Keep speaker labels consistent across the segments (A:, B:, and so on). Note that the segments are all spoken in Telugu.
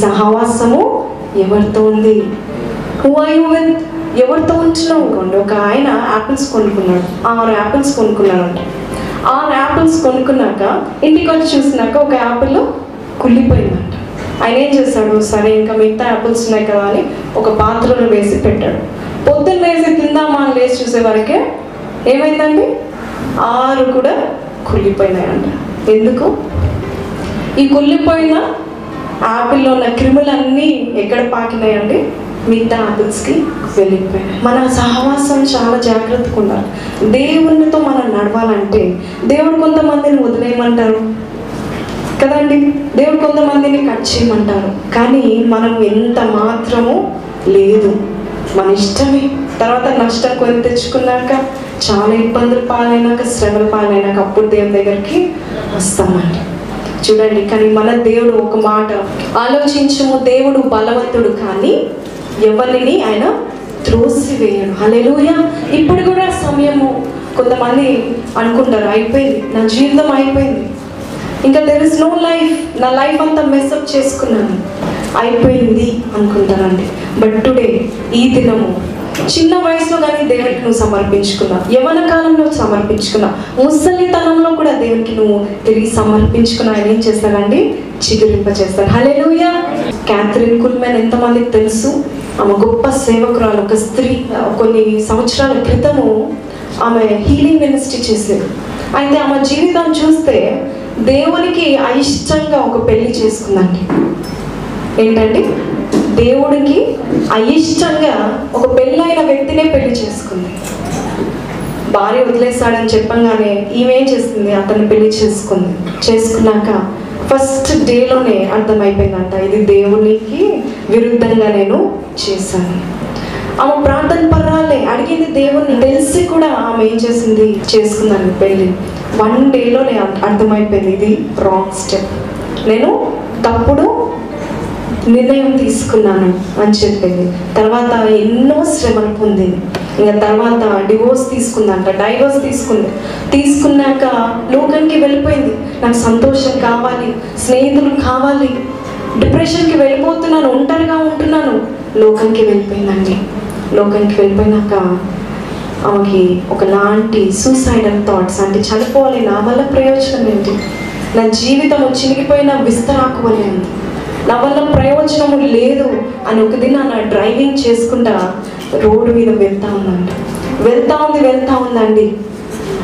A: సహవాసము ఎవరితో ఉంది? హూ ఆర్ యూ విత్ ఎవరితో ఉంటున్నావు? అనుకోండి ఒక ఆయన యాపిల్స్ కొనుక్కున్నాడు. ఆరు యాపిల్స్ కొనుక్కున్నాడంట. ఆరు యాపిల్స్ కొనుక్కున్నాక ఇంటికి వచ్చి చూసినాక ఒక యాపిల్ కుళ్ళిపోయిందంట. ఆయన ఏం చేశాడు? సరే ఇంకా మిగతా యాపిల్స్ ఉన్నాయి కదా అని ఒక పాత్రలో వేసి పెట్టాడు. పొద్దున్న వేసి తిందామా అని లేచి చూసే వరకే ఏమైందండి? ఆరు కూడా కుళ్ళిపోయినాయంట. ఎందుకు? ఈ కుళ్ళిపోయిన ఆపిల్లో ఉన్న క్రిములన్నీ ఎక్కడ పాకినాయండి మిగతా ఆపిల్స్కి వెళ్ళిపోయాయి మన సహవాసం చాలా జాగ్రత్తగా ఉండాలి. దేవునితో మనం నడవాలంటే దేవుడు కొంతమందిని వదిలేయమంటారు కదండి? దేవుడు కొంతమందిని కట్ చేయమంటారు. కానీ మనం ఎంత మాత్రము లేదు. మన ఇష్టమే. తర్వాత నష్టం కొని తెచ్చుకున్నాక చాలా ఇబ్బందులు పాలైనాక శ్రమలు పాలైనాక అప్పుడు దేవుని దగ్గరికి వస్తామండి. చూడండి కానీ మన దేవుడు ఒక మాట ఆలోచించము దేవుడు బలవంతుడు కానీ ఎవరిని ఆయన త్రోసివేయడు. అలెలుయ ఇప్పుడు కూడా సమయము కొంతమంది అనుకుంటారు అయిపోయింది నా జీవితం అయిపోయింది. ఇంకా దెర్ ఇస్ నో లైఫ్ నా లైఫ్ అంతా మెస్అప్ చేసుకున్నాను. అయిపోయింది అనుకుంటానండి బట్ టుడే ఈ దినము చిన్న వయసులో కానీ దేవునికి నువ్వు సమర్పించుకున్నా యవన కాలంలో సమర్పించుకున్నా ముసలితనంలో కూడా దేవునికి నువ్వు తిరిగి సమర్పించుకున్నా ఆయన ఏం చేస్తాడండి? చిగురింప చేస్తాడు హలేలుయా క్యాథరిన్ కుల్మెన్ ఎంతమందికి తెలుసు? ఆమె గొప్ప సేవకురాలు ఒక స్త్రీ కొన్ని సంవత్సరాల క్రితము ఆమె హీలింగ్ మినిస్ట్రీ చేసేది. అయితే ఆమె జీవితం చూస్తే దేవునికి అయిష్టంగా ఒక పెళ్ళి చేసుకుందండి. ఏంటంటే దేవుడికి అయిష్టంగా ఒక పెళ్ళైన వ్యక్తినే పెళ్ళి చేసుకుంది. భార్య వదిలేస్తాడని చెప్పంగానే ఈమె ఏం చేస్తుంది? అతన్ని పెళ్ళి చేసుకుంది. చేసుకున్నాక ఫస్ట్ డేలోనే అర్థమైపోయిందంట ఇది దేవునికి విరుద్ధంగా నేను చేశాను. ఆమె ప్రార్థన పర్రాలే అడిగింది దేవుణ్ణి. తెలిసి కూడా ఆమె ఏం చేసింది? చేసుకున్నాను పెళ్ళి వన్ డేలోనే అర్థమైపోయింది ఇది రాంగ్ స్టెప్ నేను తప్పుడు నిర్ణయం తీసుకున్నాను అని చెప్పింది. తర్వాత ఎన్నో శ్రమలు పొందింది. ఇంకా తర్వాత డివోర్స్ తీసుకుందంట డైవోర్స్ తీసుకుంది. తీసుకున్నాక లోకానికి వెళ్ళిపోయింది. నాకు సంతోషం కావాలి స్నేహితులు కావాలి. డిప్రెషన్కి వెళ్ళిపోతున్నాను ఒంటరిగా ఉంటున్నాను. లోకంకి వెళ్ళిపోయిందండి. లోకానికి వెళ్ళిపోయినాక ఆమెకి ఒకలాంటి సూసైడల్ థాట్స్ అంటే చనిపోవాలి నా వల్ల ప్రయోజనం ఏంటి? నా జీవితం చినిగిపోయిన విస్తరాకువలే ఉంది నా వల్ల ప్రయోజనము లేదు అని ఒక దిన నా డ్రైవింగ్ చేసుకుంటా రోడ్డు మీద వెళ్తా ఉందండి. వెళ్తా ఉంది వెళ్తా ఉందండి.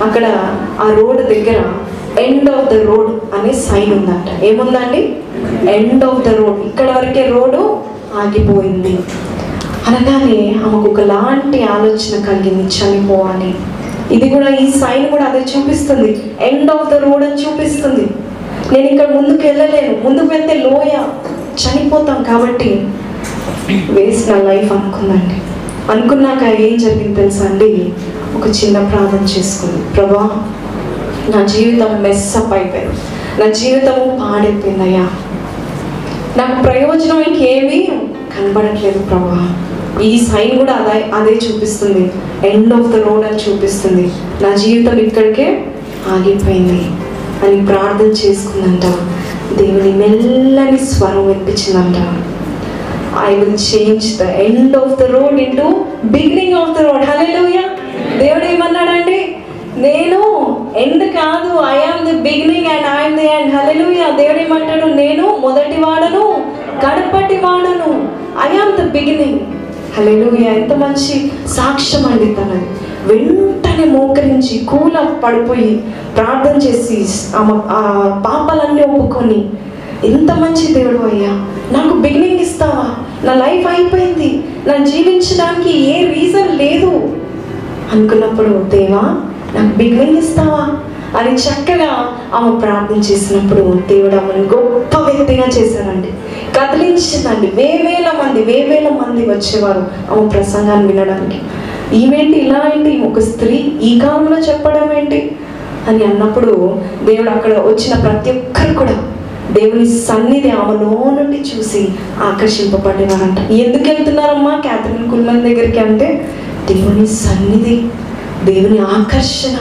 A: అక్కడ ఆ రోడ్ దగ్గర ఎండ్ ఆఫ్ ద రోడ్ అనే సైన్ ఉందంట. ఏముందండి? ఎండ్ ఆఫ్ ద రోడ్ ఇక్కడ వరకే రోడ్డు ఆగిపోయింది. అనగానే ఆమెకు ఒకలాంటి ఆలోచన కలిగింది చనిపోవాలి. ఇది కూడా ఈ సైన్ కూడా అదే చూపిస్తుంది. ఎండ్ ఆఫ్ ద రోడ్ అని చూపిస్తుంది. నేను ఇక్కడ ముందుకు వెళ్ళలేను ముందుకు వెళ్తే లోయ చనిపోతాం కాబట్టి వేస్ట్ నా లైఫ్ అనుకుందండి. అనుకున్నాక ఏం జరిగింది తెలుసా అండి? ఒక చిన్న ప్రార్థన చేసుకుంది. ప్రభా నా జీవితం మెస్సప్ అయిపోయింది. నా జీవితము పాడైపోయిందయ్యా. నాకు ప్రయోజనం ఇంకేమీ కనబడట్లేదు ప్రభా. ఈ సైన్ కూడా అదే అదే చూపిస్తుంది. ఎండ్ ఆఫ్ ద రోడ్ అని చూపిస్తుంది. నా జీవితం ఇక్కడికే ఆగిపోయింది. అని ప్రార్థన చేసుకుందంట దేవుని మెల్లని స్వరం వినిపించిందంట. I will change the end of the road into beginning of the road హలే దేవుడు ఏమన్నాడండి నేను ఎండ్ కాదు I am the beginning and I am the end హలే దేవుడు ఏమంటాడు నేను మొదటి వాడను కడపటి వాడను. ఐ ఆమ్ ద బిగినింగ్ హలే ఎంత మంచి సాక్ష్యం అండి తనది. వెంటనే మోకరించి కూల పడిపోయి ప్రార్థన చేసి ఆమె ఆ పాపాలన్నీ ఒప్పుకొని ఎంత మంచి దేవుడు అయ్యా నాకు బిగినింగ్ ఇస్తావా? నా లైఫ్ అయిపోయింది. నా జీవించడానికి ఏ రీజన్ లేదు. అనుకున్నప్పుడు దేవా నాకు బిగినింగ్ ఇస్తావా? అని చక్కగా ఆమె ప్రార్థన చేసినప్పుడు దేవుడు ఆమెను గొప్ప వ్యక్తిగా చేశారండి కదిలించిందండి. వేవేల మంది వేవేల మంది వచ్చేవారు ఆమె ప్రసంగాన్ని వినడానికి. ఈమెంటి ఇలా ఏంటి? ఒక స్త్రీ ఈ కాలంలో చెప్పడం ఏంటి? అని అన్నప్పుడు దేవుడు అక్కడ వచ్చిన ప్రతి ఒక్కరు కూడా దేవుని సన్నిధి ఆమెలో నుండి చూసి ఆకర్షింపబడినారంట. ఎందుకు వెళ్తున్నారమ్మా క్యాథరిన్ కుల్మన్ దగ్గరికి అంటే దేవుని సన్నిధి దేవుని ఆకర్షణ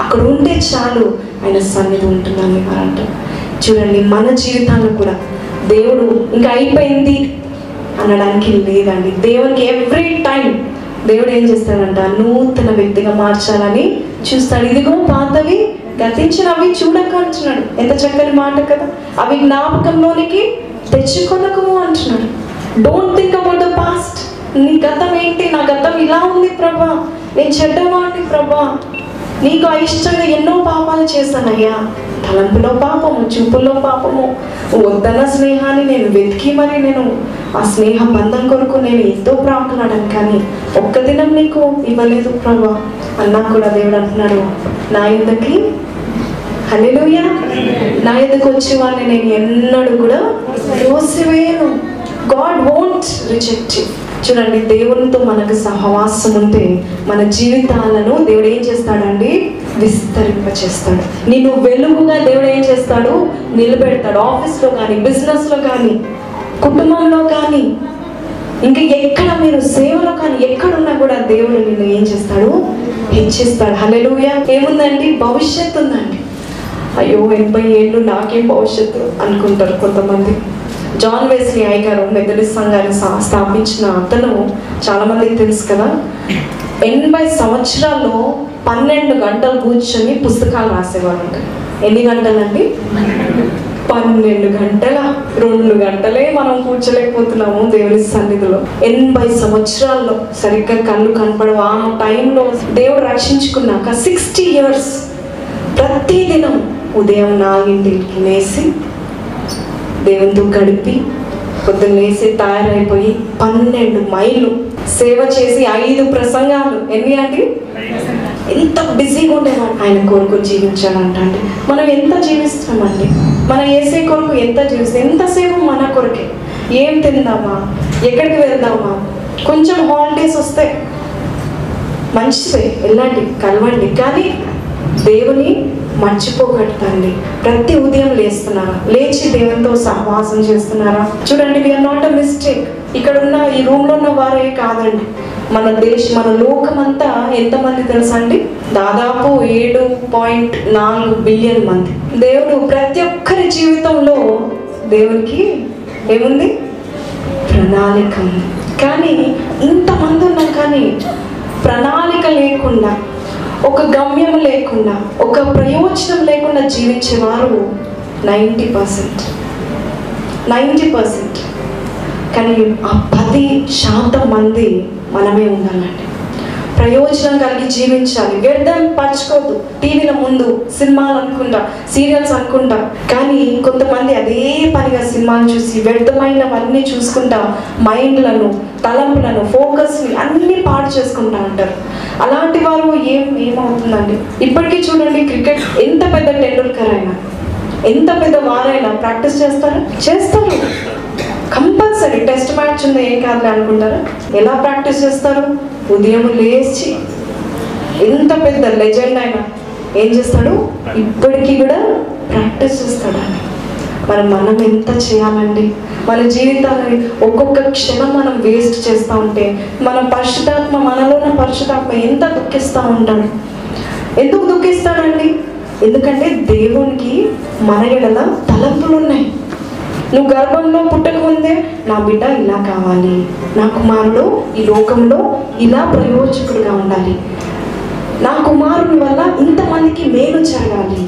A: అక్కడ ఉంటే చాలు ఆయన సన్నిధి ఉంటుందని వారంట చూడండి మన జీవితాల్లో కూడా దేవుడు ఇంకా అయిపోయింది అనడానికి లేదండి. దేవునికి ఎవ్రీ టైం దేవుడు ఏం చేస్తాడంట? నూతన వ్యక్తిగా మార్చాలని చూస్తాడు. ఇదిగో పాతవి గతించినవి చూడక అంటున్నాడు ఎంత చక్కని మాట కదా. అవి జ్ఞాపకంలోనికి తెచ్చుకొనకము అంటున్నాడు. Don't think about the past నీ గతం ఏంటి? నా గతం ఇలా ఉంది ప్రభా. నేను చెడ్డవాడిని ప్రభా. నీకు అయిష్టంగా ఎన్నో పాపాలు చేశానయ్యా. తలంపులో పాపము చూపుల్లో పాపము. వద్దన్న స్నేహాన్ని నేను వెతికి మరి నేను ఆ స్నేహ బంధం కొరకు నేను ఎంతో ప్రాకులాడాను కానీ ఒక్క దినం నీకు ఇవ్వలేదు ప్రభా. అన్నా కూడా దేవుడు అంటున్నాడు నా ఇంతకి హల్లెలూయా. నా ఎదుకు వచ్చే వారిని నేను ఎన్నడూ కూడా త్రోసివేయను గాడ్ వోంట్ రిజెక్ట్ చూడండి దేవునితో మనకు సహవాసం ఉంటే మన జీవితాలను దేవుడు ఏం చేస్తాడండి? విస్తరింపచేస్తాడు. నిన్ను వెలుగుగా దేవుడు ఏం చేస్తాడు? నిలబెడతాడు. ఆఫీస్లో కానీ బిజినెస్లో కానీ కుటుంబంలో కానీ ఇంకా ఎక్కడ మీరు సేవలో కానీ ఎక్కడున్నా కూడా దేవుడు నిన్ను ఏం చేస్తాడు? హెచ్చిస్తాడు. హలెలుయ ఏముందండి? భవిష్యత్తు ఉందండి. అయ్యో ఎనభై ఏళ్ళు నాకేం భవిష్యత్తు అనుకుంటారు కొంతమంది. జాన్ వెస్లీ అయ్య గారు మెథడిస్ట్ సంఘాన్ని స్థాపించిన అతను చాలా మందికి తెలుసు కదా. ఎనభై సంవత్సరాల్లో పన్నెండు గంటలు కూర్చొని పుస్తకాలు రాసేవాడు ఎన్ని గంటలండి? పన్నెండు గంటల రెండు గంటలే మనం కూర్చోలేకపోతున్నాము దేవుని సన్నిధిలో. ఎనభై సంవత్సరాల్లో సరిగ్గా కళ్ళు కనపడవు. ఆ టైంలో దేవుడు రక్షించుకున్నాక సిక్స్టీ ఇయర్స్ ప్రతిదినం ఉదయం నాలుగింటికి లేసి దేవునితో గడిపి పొద్దున్న లేసి తయారైపోయి పన్నెండు మైళ్ళు సేవ చేసి ఐదు ప్రసంగాలు. ఎన్ని అండి? ఎంత బిజీగా ఉండేవాడు ఆయన కొరకు జీవించాలంట. మనం ఎంత జీవిస్తున్నామండి? మన ఏసే కొరకు ఎంత జీవిస్తాం ఎంతసేపు మన కొరకే. ఏం తిందామా? ఎక్కడికి వెళ్దామా? కొంచెం హాలిడేస్ వస్తాయి మంచిదే వెళ్ళండి కలవండి. కానీ దేవుని మర్చిపోగట్టండి ప్రతి ఉదయం లేస్తున్నారా? లేచి దేవునితో సహవాసం చేస్తున్నారా? చూడండి వీఆర్ నాట్ అ మిస్టేక్ ఇక్కడ ఉన్న ఈ రూమ్లో ఉన్న వారే కాదండి. మన దేశ మన లోకమంతా ఎంతమంది తెలుసా అండి దాదాపు ఏడు పాయింట్ నాలుగు బిలియన్ మంది. దేవుడు ప్రతి ఒక్కరి జీవితంలో దేవునికి ఏముంది? ప్రణాళిక ఉంది. కానీ ఇంతమంది ఉన్నాం కానీ ప్రణాళిక లేకుండా ఒక గమ్యం లేకుండా ఒక ప్రయోజనం లేకుండా జీవించేవారు నైంటీ పర్సెంట్ నైంటీ పర్సెంట్ కానీ ఆ పది శాతం మంది మనమే ఉండాలండి. ప్రయోజనం కలిగి జీవించాలి. వ్యర్థం పరచుకోవద్దు టీవీల ముందు సినిమాలు అనుకుంటా సీరియల్స్ అనుకుంటా. కానీ కొంతమంది అదే పనిగా సినిమాలు చూసి వ్యర్థమైనవన్నీ చూసుకుంటా మైండ్లను తలంపులను ఫోకస్ని అన్నీ పాడు చేసుకుంటా ఉంటారు. అలాంటి వారు ఏం ఏమవుతుందండి? ఇప్పటికీ చూడండి క్రికెట్ ఎంత పెద్ద టెండూల్కర్ అయినా ఎంత పెద్ద వారైనా ప్రాక్టీస్ చేస్తారా? చేస్తారు. కంపల్సరీ టెస్ట్ మ్యాచ్ ఉంది ఏం కాదు అనుకుంటారా? ఎలా ప్రాక్టీస్ చేస్తారు? ఉదయం లేచి ఎంత పెద్ద లెజెండ్ అయినా ఏం చేస్తాడు? ఇప్పటికీ కూడా ప్రాక్టీస్ చేస్తాడండి మరి మనం ఎంత చేయాలండి? మన జీవితాన్ని ఒక్కొక్క క్షణం మనం వేస్ట్ చేస్తూ ఉంటే మనం పరిశుధాత్మ మనలో ఉన్న పరిశుధాత్మ ఎంత దుఃఖిస్తూ ఉంటాడు? ఎందుకు దుఃఖిస్తాడండి? ఎందుకంటే దేవునికి మన ఎడల తలంపులు ఉన్నాయి నువ్వు గర్భంలో పుట్టకముందే నా బిడ్డ ఇలా కావాలి. నా కుమారుడు ఈ లోకంలో ఇలా ప్రయోజకుడుగా ఉండాలి. నా కుమారుని వల్ల ఇంతమందికి మేలు జరగాలి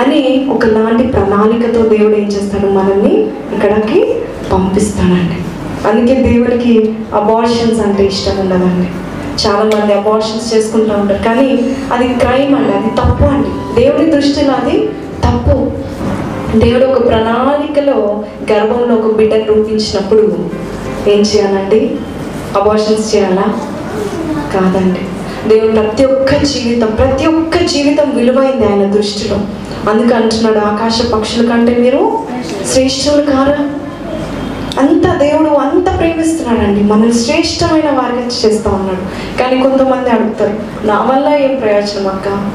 A: అని ఒకలాంటి ప్రణాళికతో దేవుడు ఏం చేస్తాడు మనల్ని ఇక్కడికి పంపిస్తాడండి. అందుకే దేవుడికి అబార్షన్స్ అంటే ఇష్టం ఉండదండి. చాలా మంది అబార్షన్స్ చేసుకుంటూ ఉంటారు. కానీ అది క్రైమ్ అండి అది తప్పు అండి. దేవుడి దృష్టిలో అది తప్పు. దేవుడు ఒక ప్రణాళికలో గర్భంలో ఒక బిడ్డను రూపించినప్పుడు ఏం చేయాలండి? అబార్షన్స్ చేయాలా? కాదండి. దేవుడు ప్రతి ఒక్క జీవితం ప్రతి ఒక్క జీవితం విలువైంది ఆయన దృష్టిలో. అందుకు అంటున్నాడు ఆకాశ పక్షుల కంటే మీరు శ్రేష్ఠులు కారా? అంత దేవుడు అంత ప్రేమిస్తున్నాడండి. మనల్ని శ్రేష్టమైన వారికి చేస్తా ఉన్నాడు. కానీ కొంతమంది అడుగుతారు నా వల్ల ఏం ప్రయోజనం అక్క?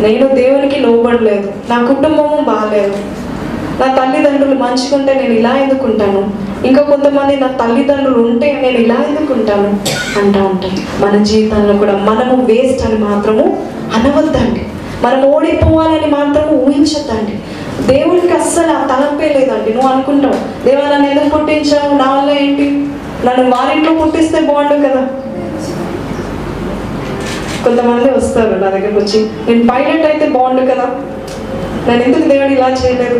A: నేను దేవునికి లోబడలేదు. నా కుటుంబము బాగాలేదు నా తల్లిదండ్రులు మంచిగా ఉంటే నేను ఇలా ఎందుకుంటాను? ఇంకా కొంతమంది నా తల్లిదండ్రులు ఉంటే నేను ఇలా ఎందుకుంటాను? అంటూ ఉంటాను మన జీవితంలో కూడా మనము వేస్ట్ అని మాత్రము అనవద్దండి. మనం ఓడిపోవాలని మాత్రము ఊహించద్దండి. దేవుడికి అస్సలు ఆ తలంపే లేదండి. నువ్వు అనుకుంటావు దేవా నన్ను ఎందుకు పుట్టించావు? నా వల్ల ఏంటి? నన్ను వారింట్లో పుట్టిస్తే బాగుండు కదా. కొంతమంది వస్తారు నా దగ్గరకు వచ్చి నేను పైలట్ అయితే బాగుండు కదా. నన్ను ఎందుకు దేవుడు ఇలా చేయలేదు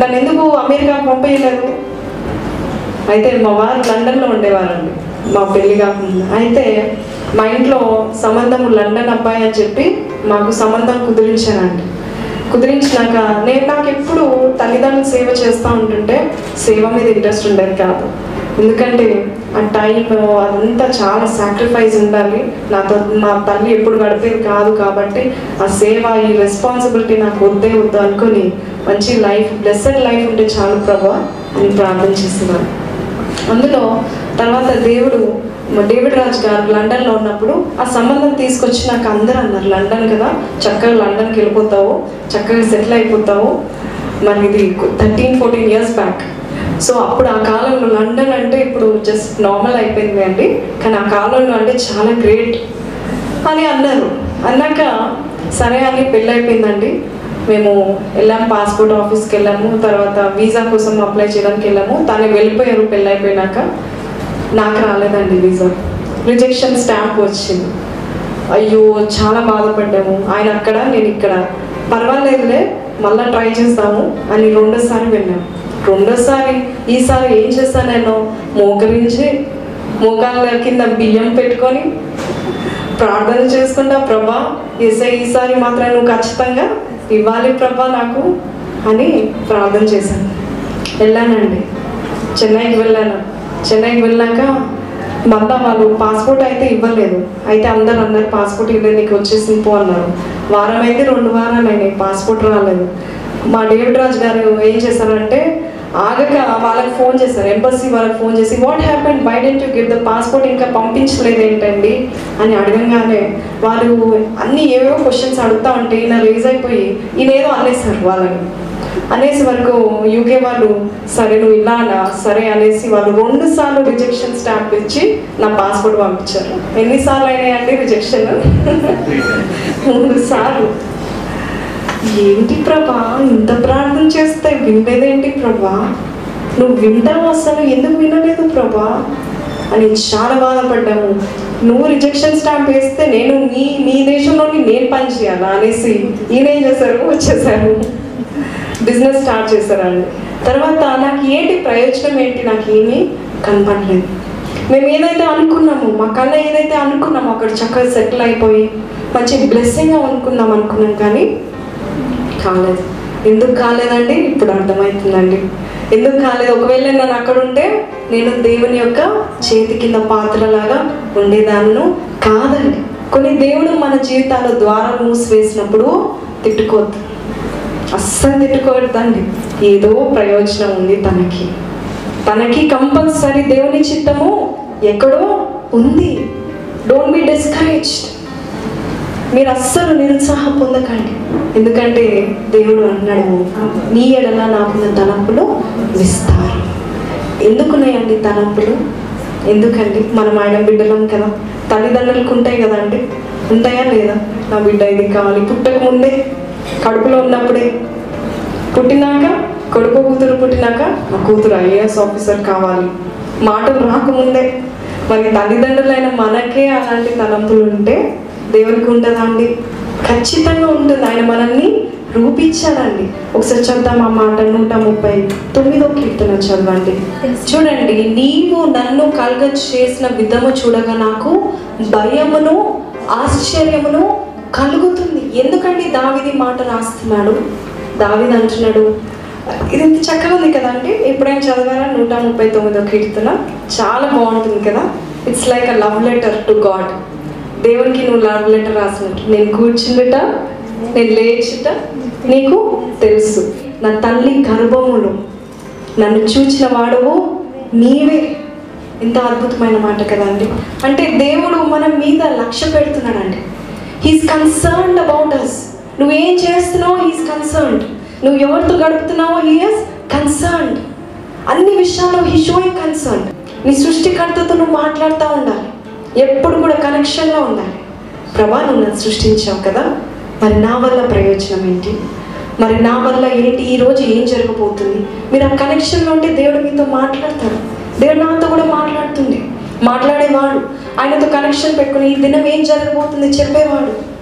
A: నన్ను ఎందుకు అమెరికా పంపేయలేదు అయితే మా వారు లండన్లో ఉండేవారండి. మా పెళ్ళి కాకుండా. అయితే మా ఇంట్లో సంబంధం లండన్ అబ్బాయి అని చెప్పి మాకు సంబంధం కుదిరించానండి కుదిరించినాక నేను నాకు ఎప్పుడు తల్లిదండ్రులు సేవ చేస్తూ ఉంటుంటే సేవ మీద ఇంట్రెస్ట్ ఉండేది కాదు. ఎందుకంటే ఆ టైం అదంతా చాలా సాక్రిఫైస్ ఉండాలి. నాతో మా తల్లి ఎప్పుడు గడిపేది కాదు కాబట్టి ఆ సేవ ఈ రెస్పాన్సిబిలిటీ నాకు వద్దే వద్దు అనుకొని మంచి లైఫ్ బ్లెస్సెడ్ లైఫ్ ఉంటే చాలు ప్రభా అని ప్రార్థన చేస్తున్నాను. అందులో తర్వాత దేవుడు డేవిడ్ రాజ్ గారు లండన్లో ఉన్నప్పుడు ఆ సంబంధం తీసుకొచ్చి నాకు అందరూ అన్నారు లండన్ కదా చక్కగా లండన్కి వెళ్ళిపోతావు చక్కగా సెటిల్ అయిపోతావు. మరి ఇది thirteen fourteen years back so అప్పుడు ఆ కాలంలో లండన్ అంటే ఇప్పుడు జస్ట్ నార్మల్ అయిపోయింది అండి. కానీ ఆ కాలంలో అంటే చాలా గ్రేట్ అని అన్నారు. అన్నాక సరే అని పెళ్ళి అయిపోయిందండి మేము వెళ్ళాం పాస్పోర్ట్ ఆఫీస్కి వెళ్ళాము తర్వాత వీసా కోసం అప్లై చేయడానికి వెళ్ళాము. తను వెళ్ళిపోయారు పెళ్ళి అయిపోయినాక నాకు రాలేదండి వీసా రిజెక్షన్ స్టాంప్ వచ్చింది. అయ్యో చాలా బాధపడ్డాము. ఆయన అక్కడ నేను ఇక్కడ. పర్వాలేదులే మళ్ళీ ట్రై చేస్తాము అని రెండోసారి వెళ్ళాము రెండోసారి ఈసారి ఏం చేశాను నేను? మోకరించి మోకాళ్ళ కింద బియ్యం పెట్టుకొని ప్రార్థన చేసుకుంటా ప్రభా ఎస్ఐ ఈసారి మాత్రం నువ్వు ఖచ్చితంగా ఇవ్వాలి ప్రభా నాకు అని ప్రార్థన చేశాను. వెళ్ళానండి. చెన్నైకి వెళ్ళాను. చెన్నైకి వెళ్ళాక మళ్ళా వాళ్ళు పాస్పోర్ట్ అయితే ఇవ్వలేదు. అయితే అందరు అన్నారు పాస్పోర్ట్ ఇవ్వలేదు నీకు వచ్చేసింది పో అన్నారు. వారం అయితే రెండు వారాలు అయినాయి పాస్పోర్ట్ రాలేదు. మా డేవిడ్ రాజు గారు ఏం చేశారంటే ఆగక వాళ్ళకి ఫోన్ చేశారు. ఎంబసీ వాళ్ళకి ఫోన్ చేసి what happen why didn't you give the passport ఇంకా పంపించలేదు ఏంటండి? అని అడగంగానే వాళ్ళు అన్ని ఏవేవో క్వశ్చన్స్ అడుగుతా ఉంటే ఈయన రేజ్ అయిపోయి ఈయన ఏదో అనేసారు వాళ్ళని. అనేసి వరకు యూకే వాళ్ళు సరే నువ్వు ఇలా అనా సరే అనేసి వాళ్ళు రెండు సార్లు రిజెక్షన్ స్టాంప్ ఇచ్చి నా పాస్పోర్ట్ పంపించారు. ఎన్నిసార్లు అయినాయండి రిజెక్షన్ మూడు సార్లు. ఏంటి ప్రభా? ఇంత ప్రార్థన చేస్తే వినలేదేంటి ప్రభా? నువ్వు వింటావు అసలు ఎందుకు వినలేదు ప్రభా? అని చాలా బాధపడ్డాము నువ్వు రిజెక్షన్ స్టాంప్ వేస్తే నేను నీ నీ దేశంలోని నేను పని చేయాలా అనేసి ఈయన ఏం చేశారు వచ్చేసారు బిజినెస్ స్టార్ట్ చేశారండి. తర్వాత నాకు ఏంటి ప్రయోజనం ఏంటి? నాకు ఏమీ కనపడలేదు. మేము ఏదైతే అనుకున్నాము మా కళ్ళ ఏదైతే అనుకున్నామో అక్కడ చక్కగా సెటిల్ అయిపోయి మంచి బ్లెస్సింగ్గా అనుకుందాం అనుకున్నాం కానీ కాలేదు. ఎందుకు కాలేదండి? ఇప్పుడు అర్థమవుతుందండి. ఎందుకు కాలేదు? ఒకవేళ నేను అక్కడ ఉంటే నేను దేవుని యొక్క చేతి కింద పాత్రలాగా ఉండేదాన్ని కాదండి. కొన్ని దేవుడు మన జీవితాల ద్వారా మూసివేసినప్పుడు తిట్టుకోవద్దు. అస్సలు తిట్టుకోవద్దండి. ఏదో ప్రయోజనం ఉంది తనకి. తనకి కంపల్సరీ దేవుని చిత్తము ఎక్కడో ఉంది. డోంట్ బి డిస్కరేజ్డ్ మీరు అస్సలు నిరుత్సాహం పొందకండి. ఎందుకంటే దేవుడు అన్నాడు నీ ఎడల నాకున్న తలంపులు విస్తారు. ఎందుకున్నాయండి తలంపులు? ఎందుకండి? మనం ఆయన బిడ్డలం కదా. తల్లిదండ్రులకు ఉంటాయి కదా అండి. ఉంటాయా లేదా? నా బిడ్డ ఇది కావాలి. పుట్టక ముందే కడుపులో ఉన్నప్పుడే. పుట్టినాక కొడుకు కూతురు పుట్టినాక నా కూతురు ఐఏఎస్ ఆఫీసర్ కావాలి. మాటలు రాకముందే. మరి తల్లిదండ్రులైన మనకే అలాంటి తలంపులు ఉంటే దేవునికి ఉంటుందా అండి? ఖచ్చితంగా ఉంటుంది. ఆయన మనల్ని రూపించాడండి. ఒకసారి చదువుతాం ఆ మాట. నూట ముప్పై తొమ్మిదో కీర్తన చదవండి. చూడండి నీవు నన్ను కలగ చేసిన విధము చూడగా నాకు భయమును ఆశ్చర్యమును కలుగుతుంది. ఎందుకండి దావిది మాట రాస్తున్నాడు? దావిది అంటున్నాడు ఇది ఇంత చక్కగా ఉంది కదండి ఎప్పుడైనా చదివారా నూట ముప్పై తొమ్మిదో కీర్తన? చాలా బాగుంటుంది కదా? It's like a love letter to God దేవునికి నువ్వు లవ్ లెటర్ రాసినట్టు. నేను కూర్చుండుట నేను లేచుట నీకు తెలుసు. నా తల్లి గర్భములు నన్ను చూచిన వాడవు నీవే. ఎంత అద్భుతమైన మాట కదండి అంటే దేవుడు మన మీద లక్ష్య పెడుతున్నాడండి. హీస్ కన్సర్న్డ్ అబౌట్ అస్ నువ్వేం చేస్తున్నావో హీస్ కన్సర్న్డ్ నువ్వు ఎవరితో గడుపుతున్నావో హీఎస్ కన్సర్న్డ్ అన్ని విషయాల్లో హీ షోయింగ్ కన్సర్న్ నీ సృష్టికర్తతో నువ్వు మాట్లాడుతూ ఉండాలి. ఎప్పుడు కూడా కనెక్షన్లో ఉండాలి. ప్రభా నువ్వు నన్ను సృష్టించావు కదా. మరి నా వల్ల ప్రయోజనం ఏంటి? మరి నా వల్ల ఏంటి? ఈరోజు ఏం జరగబోతుంది? మీరు ఆ కనెక్షన్లో ఉంటే దేవుడు మీతో మాట్లాడతాడు. దేవుడు నాతో కూడా మాట్లాడుతుంది మాట్లాడేవాడు. ఆయనతో కనెక్షన్ పెట్టుకుని ఈ దినం ఏం జరగబోతుంది చెప్పేవాడు.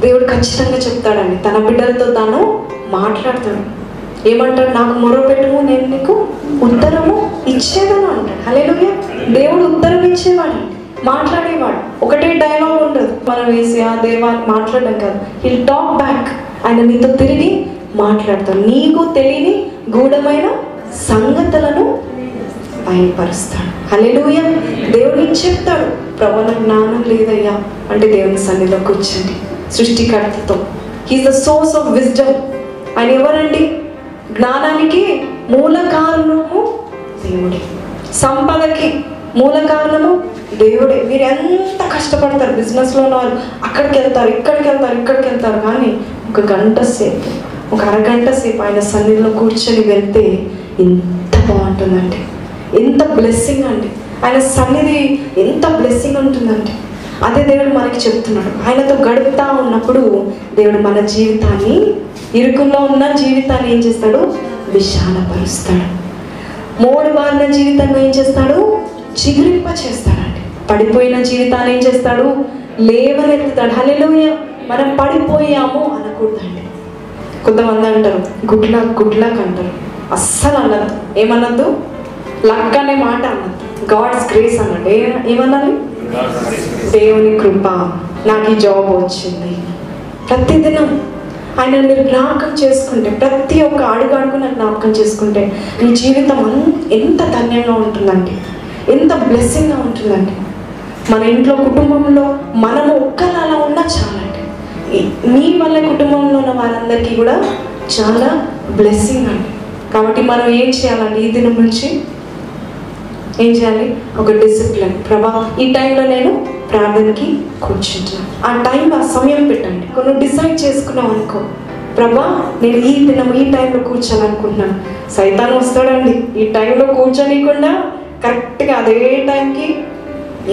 A: దేవుడు ఖచ్చితంగా చెప్తాడండి. తన బిడ్డలతో తాను మాట్లాడతాడు. ఏమంటాడు? నాకు మొరపెట్టుము నేను నీకు ఉత్తరము ఇచ్చేదను అంటాడు. హలేలుగా దేవుడు ఉత్తరం ఇచ్చేవాడు. మాట్లాడేవాడు. ఒకటే డైలాగ్ ఉండదు. మనం వేసి ఆ దేవా మాట్లాడడం కాదు. హిల్ టాక్ బ్యాక్ ఆయన నీతో తిరిగి మాట్లాడతాడు. నీకు తెలియని గూఢమైన సంగతులను బయలుపరుస్తాడు. హల్లెలూయ. దేవుడు చెప్తాడు. ప్రభు నాకు జ్ఞానం లేదయ్యా అంటే దేవుని సన్నిధిలో కూర్చోండి సృష్టికర్తతో. He's the source of wisdom ఆయన ఎవరండి? జ్ఞానానికి మూల కారణము దేవుడే. సంపదకి మూల కారణము దేవుడే. మీరు ఎంత కష్టపడతారు? బిజినెస్లో ఉన్న వాళ్ళు అక్కడికి వెళ్తారు ఇక్కడికి వెళ్తారు ఇక్కడికి వెళ్తారు. కానీ ఒక గంట సేపు ఒక అరగంట సేపు ఆయన సన్నిధిలో కూర్చొని వెళ్తే ఎంత బాగుంటుందండి. ఎంత బ్లెస్సింగ్ అండి. ఆయన సన్నిధి ఎంత బ్లెస్సింగ్ ఉంటుందండి. అదే దేవుడు మనకి చెప్తున్నాడు. ఆయనతో గడుపుతా ఉన్నప్పుడు దేవుడు మన జీవితాన్ని ఇరుకుల్లో ఉన్న జీవితాన్ని ఏం చేస్తాడు? విశాలపరుస్తాడు. మూడు బారిన జీవితాన్ని ఏం చేస్తాడు? చిగురింప చేస్తాడండి పడిపోయిన జీవితాన్ని ఏం చేస్తాడు? లేవనెత్తుతాడు. హల్లెలూయా! మనం పడిపోయాము అనకూడదండి. కొంతమంది అంటారు గుడ్ లక్ గుడ్ లక్ అంటారు. అస్సలు అనద్దు ఏమన్నద్దు లక్ అనే మాట అన్నద్దు గాడ్స్ గ్రేస్ అన్నట్టు ఏ ఏమన్నది దేవుని కృప నాకు ఈ జాబ్ వచ్చింది. ప్రతిదినం ఆయన మీరు జ్ఞాపకం చేసుకుంటే ప్రతి ఒక్క అడుగు అడుగు నాకు జ్ఞాపకం చేసుకుంటే మీ జీవితం అంత ఎంత ధన్యంగా ఉంటుందండి. ఎంత బ్లెస్సింగ్గా ఉంటుందండి. మన ఇంట్లో కుటుంబంలో మనము ఒక్కరు అలా ఉన్నా చాలండి. మీ వల్ల కుటుంబంలో ఉన్న వారందరికీ కూడా చాలా బ్లెస్సింగ్ అండి. కాబట్టి మనం ఏం చేయాలండి ఈ దినం నుంచి? ఏం చేయాలి? ఒక డిసిప్లిన్ ప్రభా ఈ టైంలో నేను ప్రార్థనకి కూర్చుంటాను ఆ టైం ఆ సమయం పెట్టండి. కొన్ని డిసైడ్ చేసుకున్నాం అనుకో. ప్రభా నేను ఈ దినం ఈ టైంలో కూర్చోాలనుకుంటున్నాను సైతాన్ వస్తాడండి. ఈ టైంలో కూర్చోనీయకుండా కరెక్ట్గా అదే టైంకి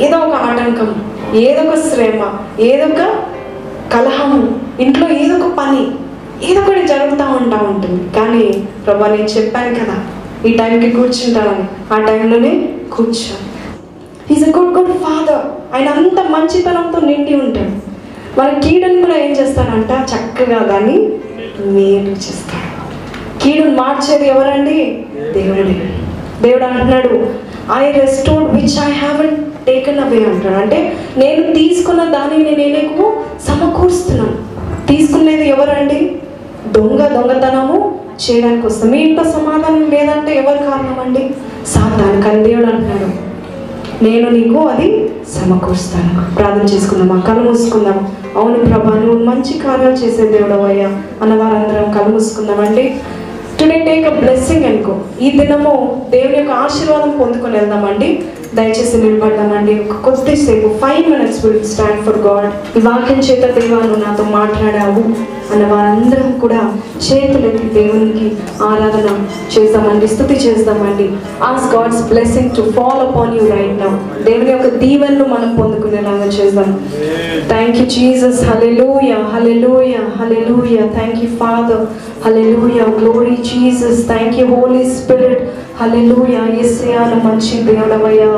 A: ఏదో ఒక ఆటంకం ఏదో ఒక శ్రమ ఏదో ఒక కలహము ఇంట్లో ఏదో ఒక పని ఏదో ఒకటి జరుగుతూ ఉంటా ఉంటుంది. కానీ ప్రభా నేను చెప్పాను కదా ఈ టైంకి కూర్చుంటానని ఆ టైంలోనే కూర్చో is a good good father ఆయన అంత మంచితనంతో నిండి ఉంటాడు. మన కీడుని కూడా ఏం చేస్తాడంట? చక్కగా దాన్ని మేలు చేస్తాడు. కీడుని మార్చేది ఎవరండి? దేవుడే. దేవుడు అంటున్నాడు I restore which I have taken away అంటాడు అంటే నేను తీసుకున్న దానిని నేను నీకు సమకూరుస్తున్నాను. తీసుకునేది ఎవరండి? దొంగ దొంగతనము చేయడానికి వస్తాం. మీ ఇంట్లో సమాధానం లేదంటే ఎవరు కారణం అండి సాతాను కానీ దేవుడు అంటున్నాడు నేను నీకు అది సమకూరుస్తాను. ప్రార్థన చేసుకుందామా కళ్ళు మూసుకుందాం. అవును ప్రభా నువ్వు మంచి కార్యాలు చేసే దేవుడు అయ్యా. అన్న వారందరం కళ్ళు మూసుకుందామండి టుడే టేక్ అ బ్లెస్సింగ్ అనుకో. ఈ దినము దేవుని యొక్క ఆశీర్వాదం పొందుకొని వెళ్దామండి దయచేసి నిలబడదామండి. ఒక కొద్దిసేపు five minutes will stand for God ఈ వాక్యం చేత దేవా నువ్వు నాతో మాట్లాడావు అన్న వారందరం కూడా చేతులెత్తి దేవునికి ఆరాధన చేస్తామండి స్థుతి చేద్దామండి. Ask God's blessing to fall upon you right now దేవుని యొక్క దీవెనలు మనం పొందుకునేలాగా చేద్దాం. Thank you Jesus hallelujah hallelujah thank you Father hallelujah glory Jesus thank you Holy Spirit hallelujah ఎస్యా నువ్వు మంచి దేవుడవయ్యా.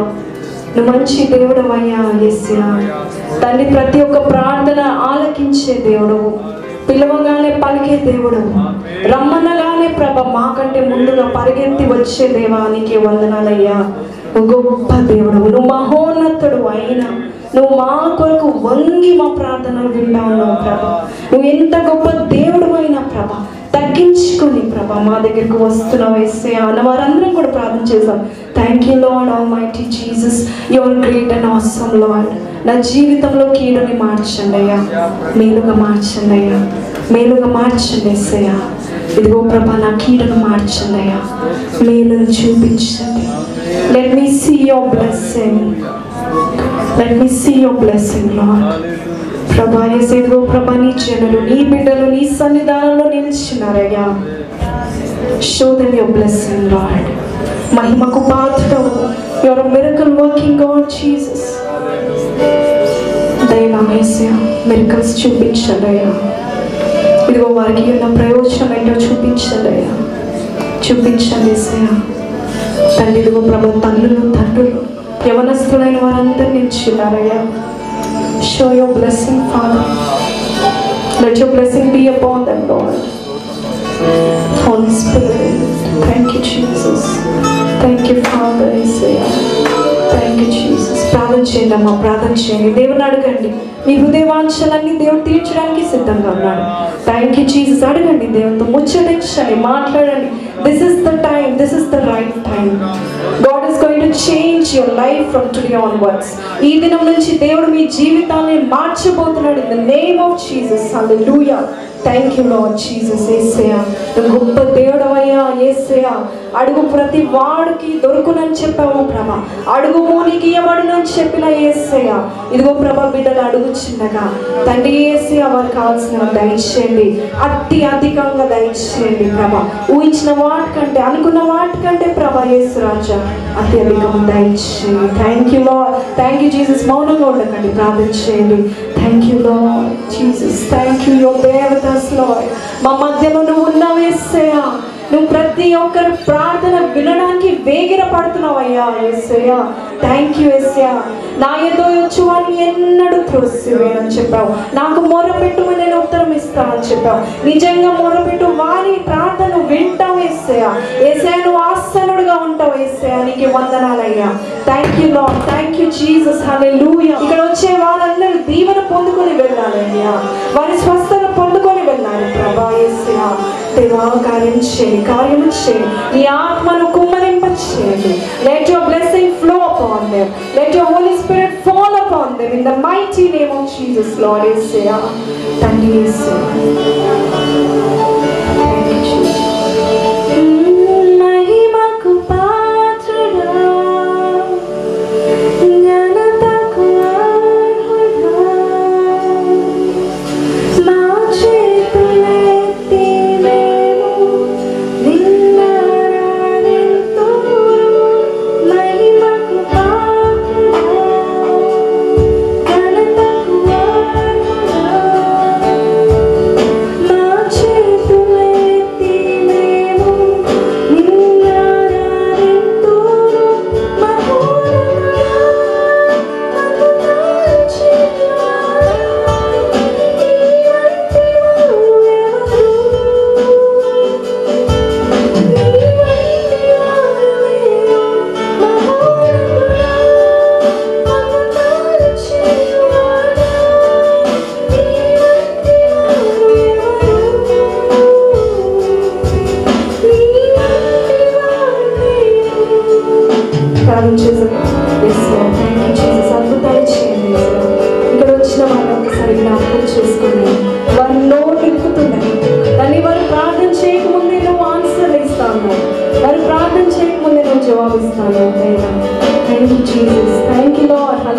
A: నువ్వు మంచి దేవుడవయ్యా ఎస్యా తండ్రి ప్రతి ఒక్క ప్రార్థన ఆలకించే దేవుడవు. పిలవగానే పలికే దేవుడవు. రమ్మనగానే ప్రభ మాకంటే ముందుగా పరిగెత్తి వచ్చే దేవానికి వందనాలయ్యా. గొప్ప దేవుడవు. నువ్వు మహోన్నతుడు అయినా నువ్వు మా కొరకు వంగి మా ప్రార్థనలు వింటా ఉన్నావు ప్రభ. నువ్వు ఎంత గొప్ప దేవుడు అయినా ప్రభ తగ్గించుకొని ప్రభా మా దగ్గరకు వస్తున్నావు వేస్తే అన్న వారందరం కూడా ప్రార్థన చేశాం. Thank you Lord almighty Jesus your great and awesome Lord నా జీవితంలో కీడుని మార్చండి అయ్యా. మేలుగా మార్చండి అయ్యా. మేలుగా మార్చండి ఎస్సయ్యా ఇదిగో ప్రభా నా కీడును మార్చండి అయ్యా. మేలును చూపించండి. Let me see your blessing let me see your blessing Lord ప్రభా ఏసేదో ప్రభా నీ జనులు నీ బిడ్డలు నీ సన్నిధానంలో నిలిచినారయ్యా. Show them your blessing Lord మహిమకు పాత్రవు. Your miracle working God Jesus దయనా miracles చూపించండి ఇదిగో వారికి ఉన్న ప్రయోజనం ఏంటో చూపించండి అయ్యా చూపించండి ఏసయ్య తండ్రి ఇదిగో ప్రభు తల్లులు తండ్రులు యవనస్తులైన వారందరినీ ఇచ్చినారయ్యా show your blessing Father let your blessing be upon them Lord Holy Spirit, thank you, Jesus. Thank you, Father, Isaiah. Thank you, Jesus. ప్రార్థన చేయండి అమ్మా ప్రార్థన చేయండి దేవుని అడగండి. మీ హృదయవాంఛలన్నీ దేవుడు తీర్చడానికి సిద్ధంగా ఉన్నాడు. థ్యాంక్ యూ జీసస్ అడగండి దేవునితో. ముచ్చటించండి మాట్లాడండి. This is the time this is the right time God is going change your life from today onwards ఈ దినం నుంచి దేవుడు మీ జీవితాన్ని మార్చబోతున్నాడు. In the name of Jesus hallelujah thank you Lord Jesus యేసయ్యా నువ్వు గొప్ప దేవుడవయ్యా యేసయ్యా అడుగు ప్రతి వాడికి దొరుకునని చెప్పావు ప్రభ. అడుగు మూనికి ఇవ్వబడునని చెప్పిన ఏసయ్య. ఇదిగో ప్రభ బిడ్డలు అడుగుచుండగా తండ్రి ఏసయ్య వారు కావాల్సిన దయచేయండి. అతి అధికంగా దయచేయండి ప్రభ. ఊహించిన వాటికంటే అనుకున్న వాటికంటే ప్రభ యేసు రాజా అతి అధికంగా. దయచేయండి thank you Lord thank you Jesus మౌనంగా ఉండకండి ప్రార్థించేయండి. Thank you Lord Jesus thank you యో దేవతస్లో మా మధ్యలో నువ్వు ఉన్నావేసయ్యా నువ్వు ప్రతి ఒక్కరు ప్రార్థన వినడానికి వేగిర పడుతున్నావయ్యా ఎస్సయ్యా థ్యాంక్ యూ ఎస్యా నా ఏదో వచ్చి వాడిని ఎన్నడూ త్రోసివేయని చెప్పావు. నాకు మొరపెట్టుమని నేను ఉత్తరం ఇస్తానని చెప్పావు. నిజంగా మొరపెట్టు వారి ప్రార్థన వింటావు ఎస్సయ్యా ఎస్ఐ నువ్వు ఆశ ఉంటావు వేసేయానికి వందనాలయ్యా. Thank you Lord thank you Jesus hallelujah ఇక్కడ వచ్చే వాళ్ళందరూ దీవెన పొందుకొని వెళ్ళాలయ్యా. వారి స్వస్థత పొందుకొని వెళ్ళాలి ప్రభా ఏసయా దేవా కార్యం చేయి కార్యము చేయి. నీ ఆత్మను కుమ్మరింప చేయండి let your blessing flow upon them let your Holy Spirit fall upon them in the mighty name of Jesus Lord Yesayya తండ్రి ఏసయా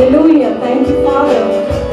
A: యూ లాడ్ హల్లెలూయా థ్యాంక్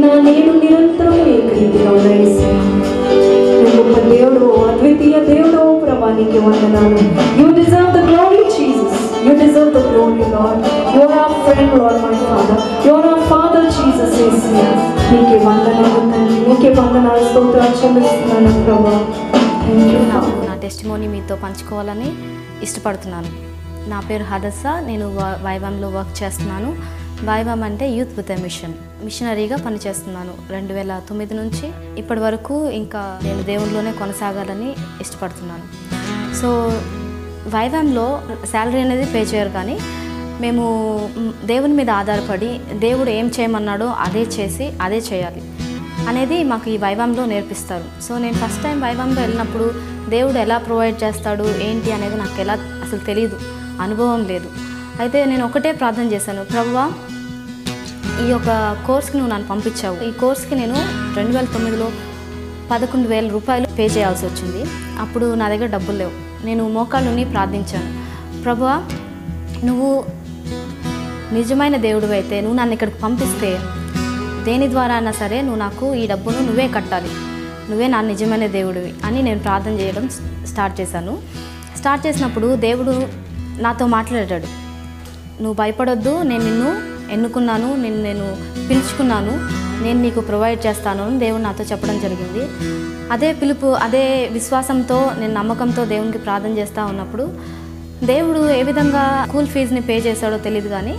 A: నిన్న నేను నిరంతరం గొప్ప దేవుడు అద్వితీయ దేవుడు ప్రభానికి వందనాలు. You deserve the glory Jesus you deserve the glory you are friend Lord my Father you are Father Jesus నీకే వందనాలు నీకే వందనాలు స్తోత్రాలు చెల్లిస్తున్నాను ప్రభా.
B: నా టెస్టిమోని మీతో పంచుకోవాలని ఇష్టపడుతున్నాను. నా పేరు హదస్స. నేను వైవాంలో వర్క్ చేస్తున్నాను. వైవాం అంటే యూత్ విత్ మిషన్ మిషనరీగా పనిచేస్తున్నాను. రెండు వేల తొమ్మిది నుంచి ఇప్పటి వరకు ఇంకా నేను దేవునిలోనే కొనసాగాలని ఇష్టపడుతున్నాను. సో వైవాంలో శాలరీ అనేది పే చేయరు కానీ మేము దేవుని మీద ఆధారపడి దేవుడు ఏం చేయమన్నాడో అదే చేసి అదే చేయాలి అనేది మాకు ఈ వైవంలో నేర్పిస్తారు. సో నేను ఫస్ట్ టైం వైవంలో వెళ్ళినప్పుడు దేవుడు ఎలా ప్రొవైడ్ చేస్తాడు ఏంటి అనేది నాకు ఎలా అసలు తెలియదు అనుభవం లేదు. అయితే నేను ఒకటే ప్రార్థన చేశాను ప్రభువా ఈ యొక్క కోర్స్కి నువ్వు నన్ను పంపించావు. ఈ కోర్స్కి నేను రెండు వేల తొమ్మిదిలో పదకొండు వేల రూపాయలు పే చేయాల్సి వచ్చింది. అప్పుడు నా దగ్గర డబ్బులు లేవు. నేను మోకాళ్ళుని ప్రార్థించాను. ప్రభా నువ్వు నిజమైన దేవుడు అయితే నువ్వు నన్ను ఇక్కడికి పంపిస్తే దేని ద్వారా అయినా సరే నువ్వు నాకు ఈ డబ్బును నువ్వే కట్టాలి. నువ్వే నా నిజమైన దేవుడివి అని నేను ప్రార్థన చేయడం స్టార్ట్ చేశాను. స్టార్ట్ చేసినప్పుడు దేవుడు నాతో మాట్లాడాడు. నువ్వు భయపడొద్దు నేను నిన్ను ఎన్నుకున్నాను నిన్ను నేను పిలుచుకున్నాను నేను నీకు ప్రొవైడ్ చేస్తాను అని దేవుడు నాతో చెప్పడం జరిగింది. అదే పిలుపు అదే విశ్వాసంతో నేను నమ్మకంతో దేవునికి ప్రార్థన చేస్తూ ఉన్నప్పుడు దేవుడు ఏ విధంగా స్కూల్ ఫీజుని పే చేశాడో తెలియదు కానీ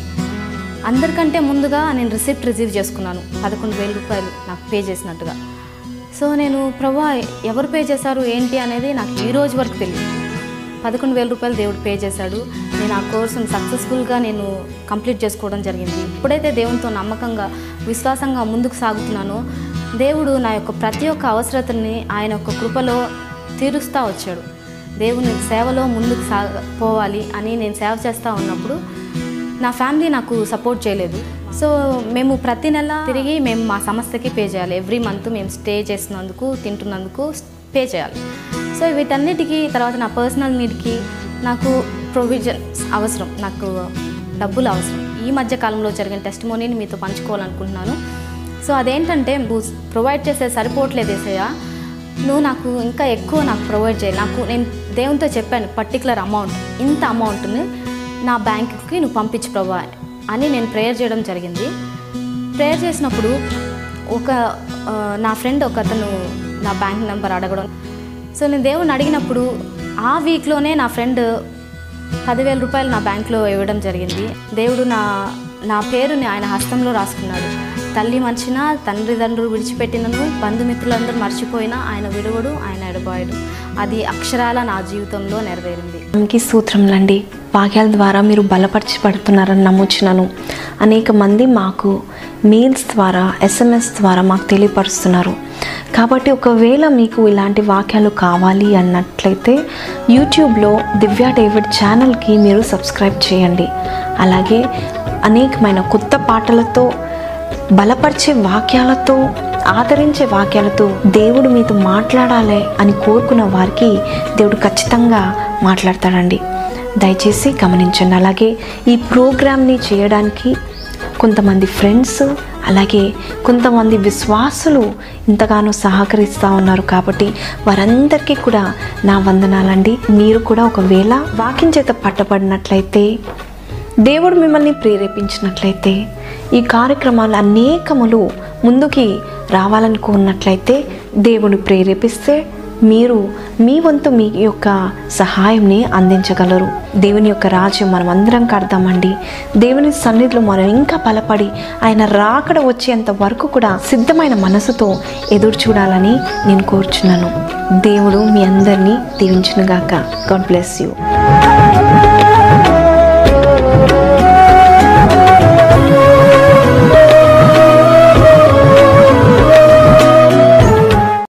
B: అందరికంటే ముందుగా నేను రిసిప్ట్ రిసీవ్ చేసుకున్నాను. పదకొండు వేల రూపాయలు నాకు పే చేసినట్టుగా. సో నేను ప్రభా ఎవరు పే చేశారు? ఏంటి? అనేది నాకు ఈ రోజు వరకు తెలియదు పదకొండు వేల రూపాయలు దేవుడు పే చేశాడు. నేను ఆ కోర్సును సక్సెస్ఫుల్గా నేను కంప్లీట్ చేసుకోవడం జరిగింది. ఇప్పుడైతే దేవునితో నమ్మకంగా విశ్వాసంగా ముందుకు సాగుతున్నానో. దేవుడు నా యొక్క ప్రతి ఒక్క అవసరతని ఆయన యొక్క కృపలో తీరుస్తూ వచ్చాడు. దేవుని సేవలో ముందుకు సా పోవాలి అని నేను సేవ చేస్తూ ఉన్నప్పుడు నా ఫ్యామిలీ నాకు సపోర్ట్ చేయలేదు. సో మేము ప్రతి నెల తిరిగి మేము మా సంస్థకి పే చేయాలి. ఎవ్రీ మంత్ మేము స్టే చేసినందుకు తింటున్నందుకు పే చేయాలి. సో వీటన్నిటికీ తర్వాత నా పర్సనల్ నీడ్కి నాకు ప్రొవిజన్స్ అవసరం. నాకు డబ్బులు అవసరం. ఈ మధ్య కాలంలో జరిగిన టెస్ట్ మోనీని మీతో పంచుకోవాలనుకుంటున్నాను. సో అదేంటంటే నువ్వు ప్రొవైడ్ చేసే సరిపోవట్లేదు ఏసయ్య. నువ్వు నాకు ఇంకా ఎక్కువ నాకు ప్రొవైడ్ చేయాలి. నాకు నేను దేవునితో చెప్పాను పర్టికులర్ అమౌంట్ ఇంత అమౌంట్ని నా బ్యాంక్కి నువ్వు పంపించు ప్రభా అని నేను ప్రేయర్ చేయడం జరిగింది. ప్రేయర్ చేసినప్పుడు ఒక నా ఫ్రెండ్ ఒక అతను నా బ్యాంక్ నెంబర్ అడగడం సో నేను దేవుని అడిగినప్పుడు ఆ వీక్లోనే నా ఫ్రెండ్ పదివేల రూపాయలు నా బ్యాంక్లో ఇవ్వడం జరిగింది. దేవుడు నా నా పేరుని ఆయన హస్తంలో రాసుకున్నాడు. తల్లి మర్చిన తండ్రి తండ్రులు విడిచిపెట్టినను బంధుమిత్రులందరూ మర్చిపోయినా ఆయన విడవడు ఆయన ఎడబాయడు. అది అక్షరాల నా జీవితంలో నెరవేరింది.
A: మనకి సూత్రంలండి వాక్యాల ద్వారా మీరు బలపరచబడుతున్నారని నమ్ముచున్నాను. అనేక మంది మాకు మెయిల్స్ ద్వారా ఎస్ఎంఎస్ ద్వారా మాకు తెలియపరుస్తున్నారు. కాబట్టి ఒకవేళ మీకు ఇలాంటి వాక్యాలు కావాలి అన్నట్లయితే యూట్యూబ్లో దివ్య డేవిడ్ ఛానల్కి మీరు సబ్స్క్రైబ్ చేయండి. అలాగే అనేకమైన కొత్త పాటలతో బలపరిచే వాక్యాలతో ఆదరించే వాక్యాలతో దేవుడు మీతో మాట్లాడాలి అని కోరుకున్న వారికి దేవుడు ఖచ్చితంగా మాట్లాడతాడండి. దయచేసి గమనించండి. అలాగే ఈ ప్రోగ్రామ్ని చేయడానికి కొంతమంది ఫ్రెండ్స్ అలాగే కొంతమంది విశ్వాసులు ఇంతగానో సహకరిస్తూ ఉన్నారు కాబట్టి వారందరికీ కూడా నా వందనాలండి. మీరు కూడా ఒకవేళ వాక్యం చేత పట్టబడినట్లయితే దేవుడు మిమ్మల్ని ప్రేరేపించినట్లయితే ఈ కార్యక్రమాలు అనేకములు ముందుకి రావాలనుకున్నట్లయితే దేవుడు ప్రేరేపిస్తే మీరు మీ వంతు మీ యొక్క సహాయంని అందించగలరు. దేవుని యొక్క రాజ్యం మనం అందరం కడదామండి. దేవుని సన్నిధిలో మనం ఇంకా బలపడి ఆయన రాకడ వచ్చేంత వరకు కూడా సిద్ధమైన మనసుతో ఎదురు చూడాలని నేను కోరుచున్నాను. దేవుడు మీ అందరినీ దీవించునుగాక. God bless you